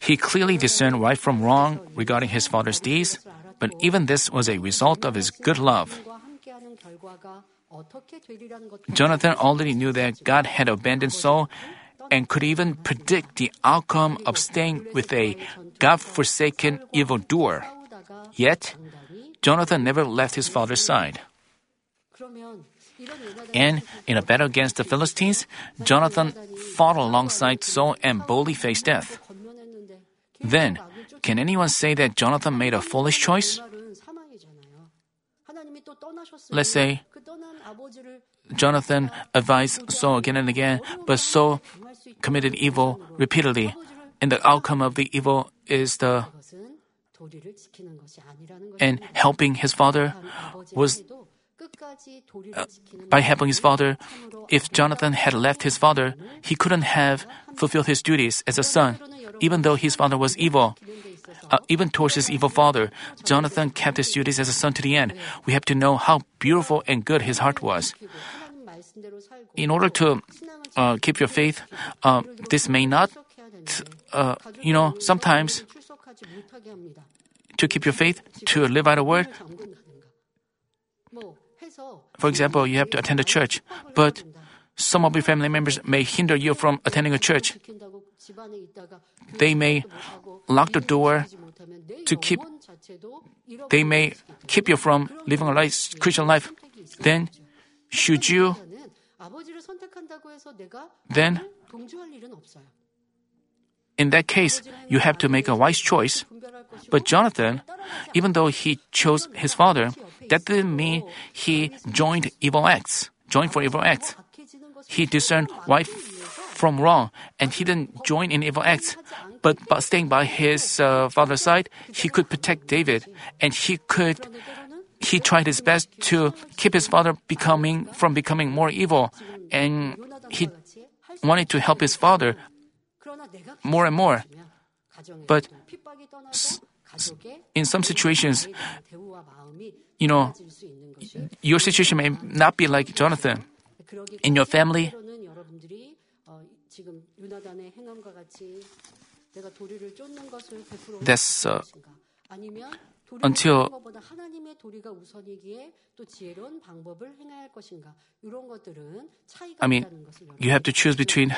He clearly discerned right from wrong regarding his father's deeds, but even this was a result of his good love. Jonathan already knew that God had abandoned Saul and could even predict the outcome of staying with a God forsaken evildoer. Yet, Jonathan never left his father's side. And in a battle against the Philistines, Jonathan fought alongside Saul and boldly faced death. Then, can anyone say that Jonathan made a foolish choice? Let's say Jonathan advised Saul again and again, but Saul committed evil repeatedly, and the outcome of the evil is the and helping his father was uh, by helping his father. If Jonathan had left his father, he couldn't have fulfilled his duties as a son, even though his father was evil. Uh, even towards his evil father, Jonathan kept his duties as a son to the end. We have to know how beautiful and good his heart was. In order to uh, keep your faith, uh, this may not, uh, you know, sometimes to keep your faith, to live out a word. For example, you have to attend a church, but some of your family members may hinder you from attending a church. They may lock the door to keep, they may keep you from living a life, Christian life. Then, should you, then, in that case, you have to make a wise choice. But Jonathan, even though he chose his father, that didn't mean he joined evil acts, joined for evil acts. He discerned right from wrong, and he didn't join in evil acts. But by staying by his uh, father's side, he could protect David, and he could. He tried his best to keep his father becoming from becoming more evil, and he wanted to help his father more and more. But in some situations, you know, your situation may not be like Jonathan. In your family, that's uh, until I mean, you have to choose between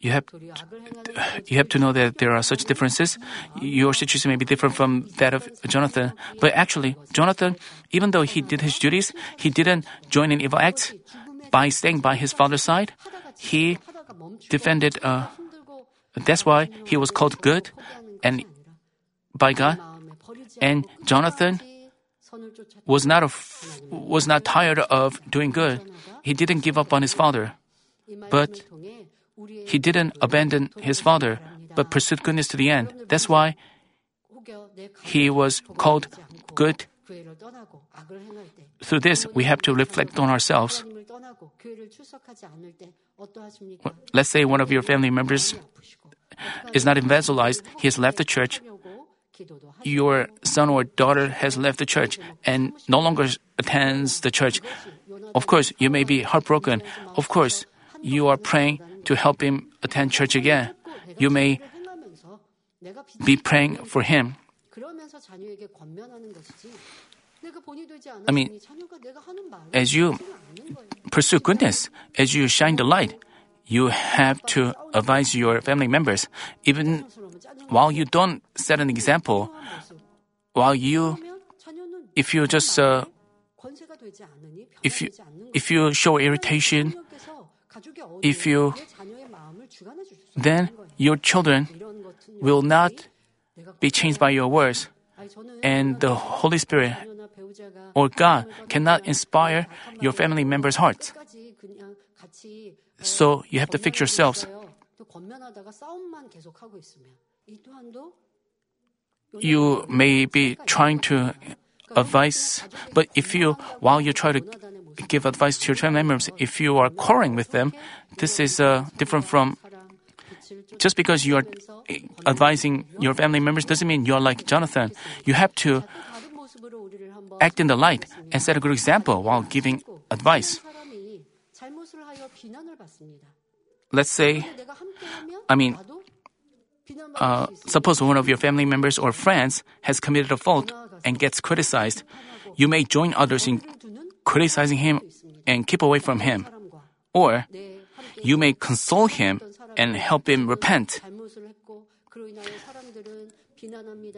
you have you have to know that there are such differences. Your situation may be different from that of Jonathan, but actually, Jonathan, even though he did his duties, he didn't join in evil acts. By staying by his father's side, he defended. Uh, that's why he was called good, and by God. And Jonathan was not a, was not tired of doing good. He didn't give up on his father, but he didn't abandon his father, but pursued goodness to the end. That's why he was called good. Through this, we have to reflect on ourselves. Let's say one of your family members is not evangelized, he has left the church your son or daughter has left the church and no longer attends the church, of course, you may be heartbroken. Of course, you are praying to help him attend church again. You may be praying for him. I mean, as you pursue goodness, as you shine the light, you have to advise your family members, even while you don't set an example, while you, if you just, uh, if you, if you show irritation, if you then your children will not be changed by your words and the Holy Spirit or God cannot inspire your family members' hearts. So you have to fix yourselves. You may be trying to advise, but if you, while you try to give advice to your family members, if you are quarreling with them, this is uh, different from just because you are advising your family members doesn't mean you're like Jonathan. You have to act in the light and set a good example while giving advice. Let's say, I mean, uh, suppose one of your family members or friends has committed a fault and gets criticized. You may join others in criticizing him and keep away from him. Or you may console him and help him repent.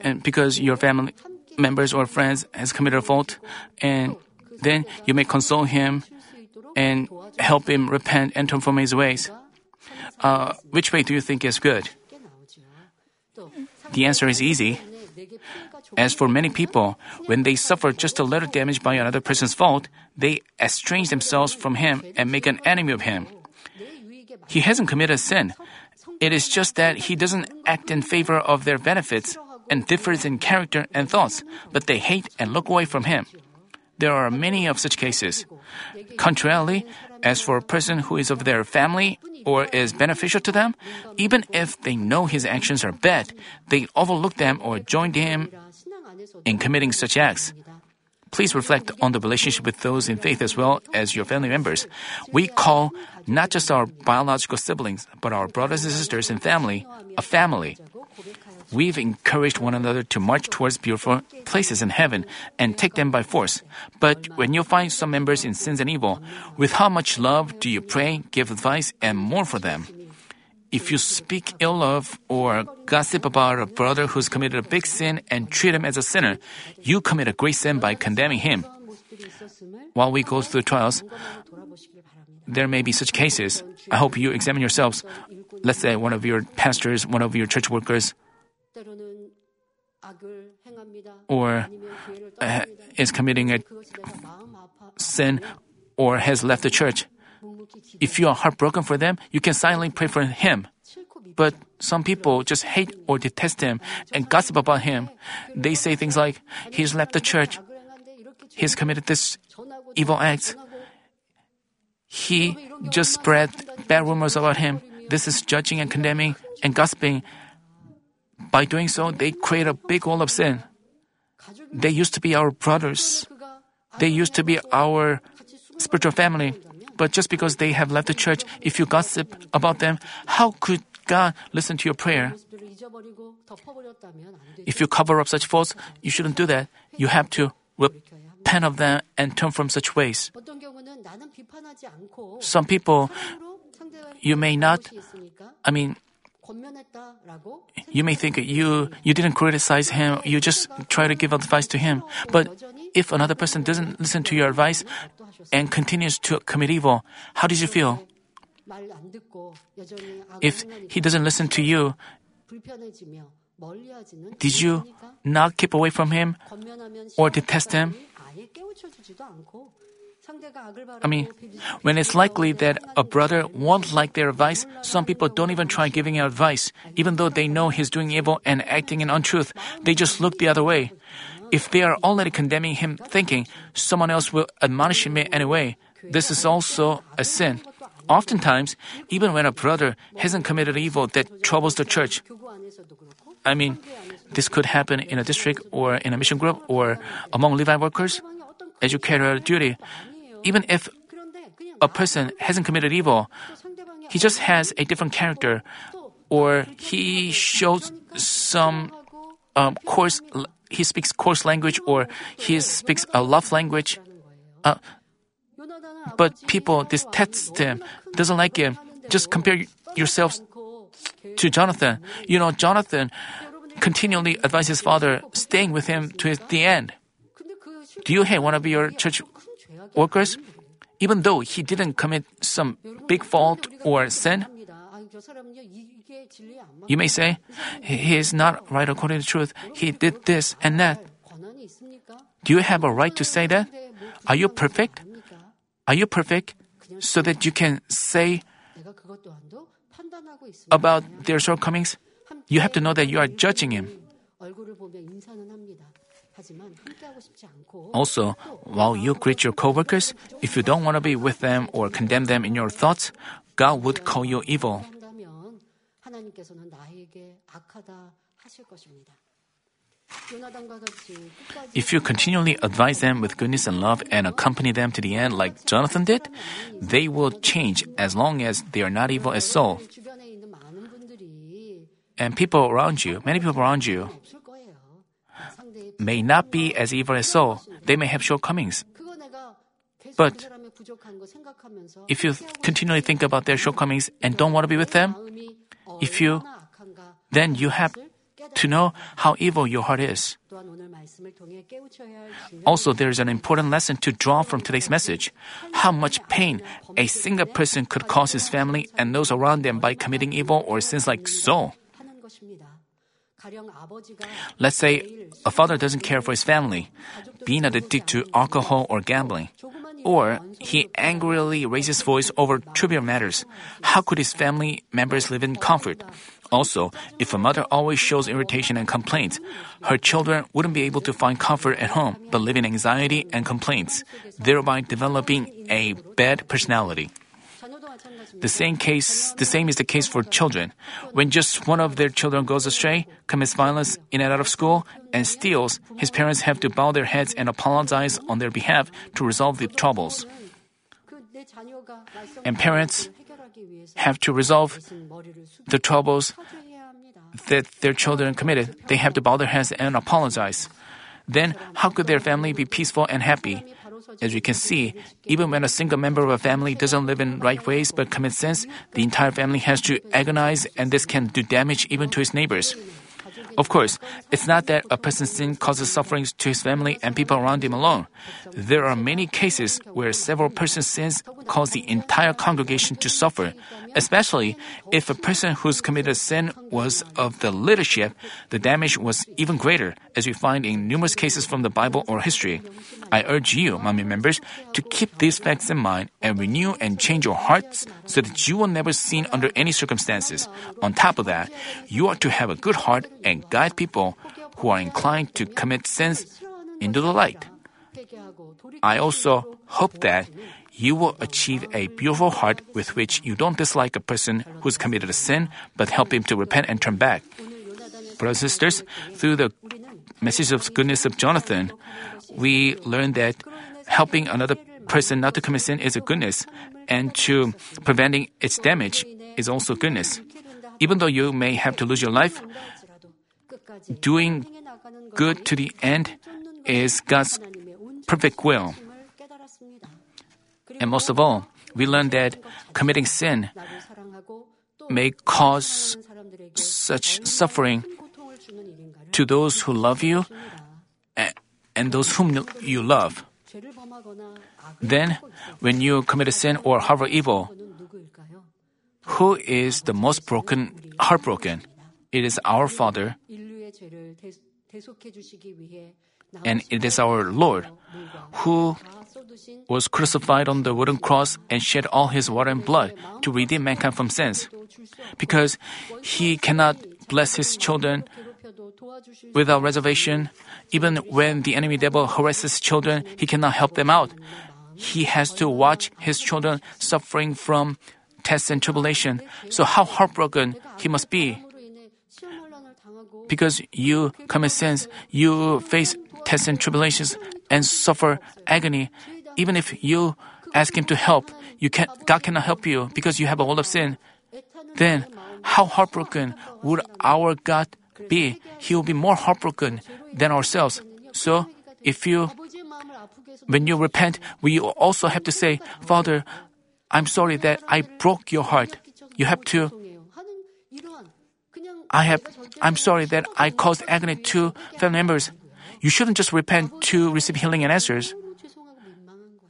And because your family members or friends has committed a fault, and then you may console him and help him repent and turn from his ways. Uh, which way do you think is good? The answer is easy. As for many people, when they suffer just a little damage by another person's fault, they estrange themselves from him and make an enemy of him. He hasn't committed a sin. It is just that he doesn't act in favor of their benefits and differs in character and thoughts, but they hate and look away from him. There are many of such cases. Contrarily, as for a person who is of their family or is beneficial to them, even if they know his actions are bad, they overlook them or join him in committing such acts. Please reflect on the relationship with those in faith as well as your family members. We call not just our biological siblings, but our brothers and sisters and family a family. We've encouraged one another to march towards beautiful places in heaven and take them by force. But when you find some members in sins and evil, with how much love do you pray, give advice, and mourn for them? If you speak ill of or gossip about a brother who's committed a big sin and treat him as a sinner, you commit a great sin by condemning him. While we go through trials, there may be such cases. I hope you examine yourselves. Let's say one of your pastors, one of your church workers, or uh, is committing a sin or has left the church. If you are heartbroken for them, you can silently pray for him. But some people just hate or detest him and gossip about him. They say things like, he's left the church. He's committed this evil act. He just spread bad rumors about him. This is judging and condemning and gossiping. By doing so, they create a big wall of sin. They used to be our brothers. They used to be our spiritual family. But just because they have left the church, if you gossip about them, how could God listen to your prayer? If you cover up such faults, you shouldn't do that. You have to repent of them and turn from such ways. Some people, you may not, I mean, you may think you you didn't criticize him, you just try to give advice to him. But if another person doesn't listen to your advice and continues to commit evil, how did you feel? If he doesn't listen to you, did you not keep away from him or detest him? I mean, when it's likely that a brother won't like their advice, some people don't even try giving advice. Even though they know he's doing evil and acting in untruth, they just look the other way. If they are already condemning him, thinking someone else will admonish him anyway, this is also a sin. Oftentimes, even when a brother hasn't committed evil that troubles the church, I mean, this could happen in a district or in a mission group or among Levi workers, educator duty. Even if a person hasn't committed evil, he just has a different character, or he shows some um, coarse, he speaks coarse language, or he speaks a love language. Uh, but people detest him, doesn't like him. Just compare yourselves to Jonathan. You know, Jonathan continually advised his father, staying with him to the end. Do you hate one of your church workers? even though he didn't commit some big fault or sin, you may say, he is not right according to truth. He did this and that. Do you have a right to say that? Are you perfect? Are you perfect so that you can say about their shortcomings? You have to know that you are judging him. Also, while you greet your coworkers, if you don't want to be with them or condemn them in your thoughts, God would call you evil. If you continually advise them with goodness and love and accompany them to the end like Jonathan did, they will change as long as they are not evil as Saul. And people around you, many people around you, may not be as evil as Saul. They may have shortcomings. But if you continually think about their shortcomings and don't want to be with them, if you, then you have to know how evil your heart is. Also, there is an important lesson to draw from today's message how much pain a single person could cause his family and those around them by committing evil or sins like Saul. Let's say a father doesn't care for his family, being addicted to alcohol or gambling, or he angrily raises voice over trivial matters. How could his family members live in comfort? Also, if a mother always shows irritation and complaints, her children wouldn't be able to find comfort at home, but live in anxiety and complaints, thereby developing a bad personality. The same case, the same is the case for children. When just one of their children goes astray, commits violence in and out of school, and steals, his parents have to bow their heads and apologize on their behalf to resolve the troubles. And parents have to resolve the troubles that their children committed. They have to bow their heads and apologize. Then, how could their family be peaceful and happy? As we can see, even when a single member of a family doesn't live in right ways but commits sins, the entire family has to agonize and this can do damage even to his neighbors. Of course, it's not that a person's sin causes sufferings to his family and people around him alone. There are many cases where several persons' sins cause the entire congregation to suffer, especially if a person who's committed sin was of the leadership, the damage was even greater, as we find in numerous cases from the Bible or history. I urge you, Manmin members, to keep these facts in mind and renew and change your hearts so that you will never sin under any circumstances. On top of that, you are to have a good heart and guide people who are inclined to commit sins into the light. I also hope that you will achieve a beautiful heart with which you don't dislike a person who's committed a sin, but help him to repent and turn back. Brothers and sisters, through the message of goodness of Jonathan, we learn that helping another person not to commit sin is a goodness, and to preventing its damage is also goodness. Even though you may have to lose your life, doing good to the end is God's perfect will. And most of all, we learn that committing sin may cause such suffering to those who love you and those whom you love. Then, when you commit a sin or harbor evil, who is the most broken, heartbroken? It is our Father, and it is our Lord, who was crucified on the wooden cross and shed all his water and blood to redeem mankind from sins. Because he cannot bless his children without reservation, even when the enemy devil harasses children, he cannot help them out. He has to watch his children suffering from tests and tribulation. So how heartbroken he must be. Because you commit sins, you face tests and tribulations and suffer agony. Even if you ask Him to help, you can God cannot help you because you have a wall of sin. Then, how heartbroken would our God be? He will be more heartbroken than ourselves. So, if you, when you repent, we also have to say, Father, I'm sorry that I broke your heart. You have to. I have. I'm sorry that I caused agony to family members. You shouldn't just repent to receive healing and answers.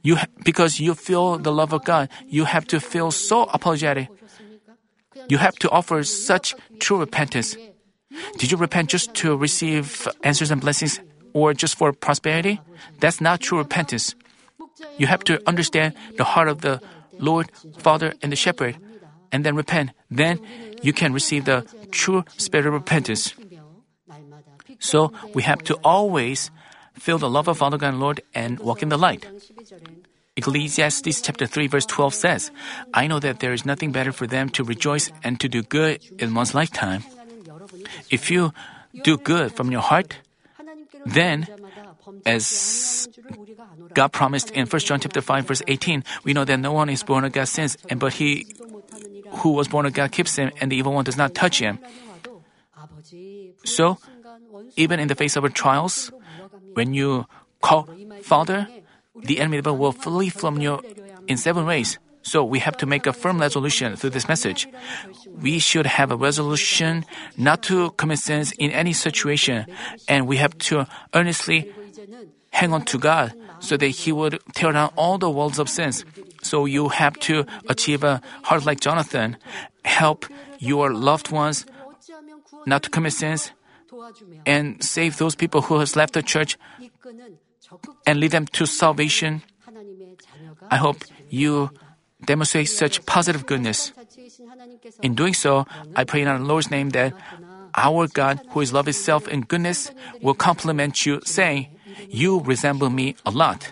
You ha- because you feel the love of God, you have to feel so apologetic. You have to offer such true repentance. Did you repent just to receive answers and blessings or just for prosperity? That's not true repentance. You have to understand the heart of the Lord, Father, and the Shepherd, and then repent. Then you can receive the true spirit of repentance. So we have to always feel the love of Father God and Lord and walk in the light. Ecclesiastes chapter 3 verse 12 says, I know that there is nothing better for them to rejoice and to do good in one's lifetime. If you do good from your heart, then as God promised in 1 John chapter 5 verse 18, we know that no one is born of God sins, and but he who was born of God keeps him, and the evil one does not touch him. So, even in the face of trials, when you call Father, the enemy will flee from you in seven ways. So we have to make a firm resolution through this message. We should have a resolution not to commit sins in any situation, and we have to earnestly hang on to God so that He would tear down all the walls of sins. So you have to achieve a heart like Jonathan, help your loved ones not to commit sins, and save those people who has left the church and lead them to salvation. I hope you demonstrate such positive goodness. In doing so, I pray in our Lord's name that our God, who is love itself and goodness, will compliment you, saying, You resemble me a lot.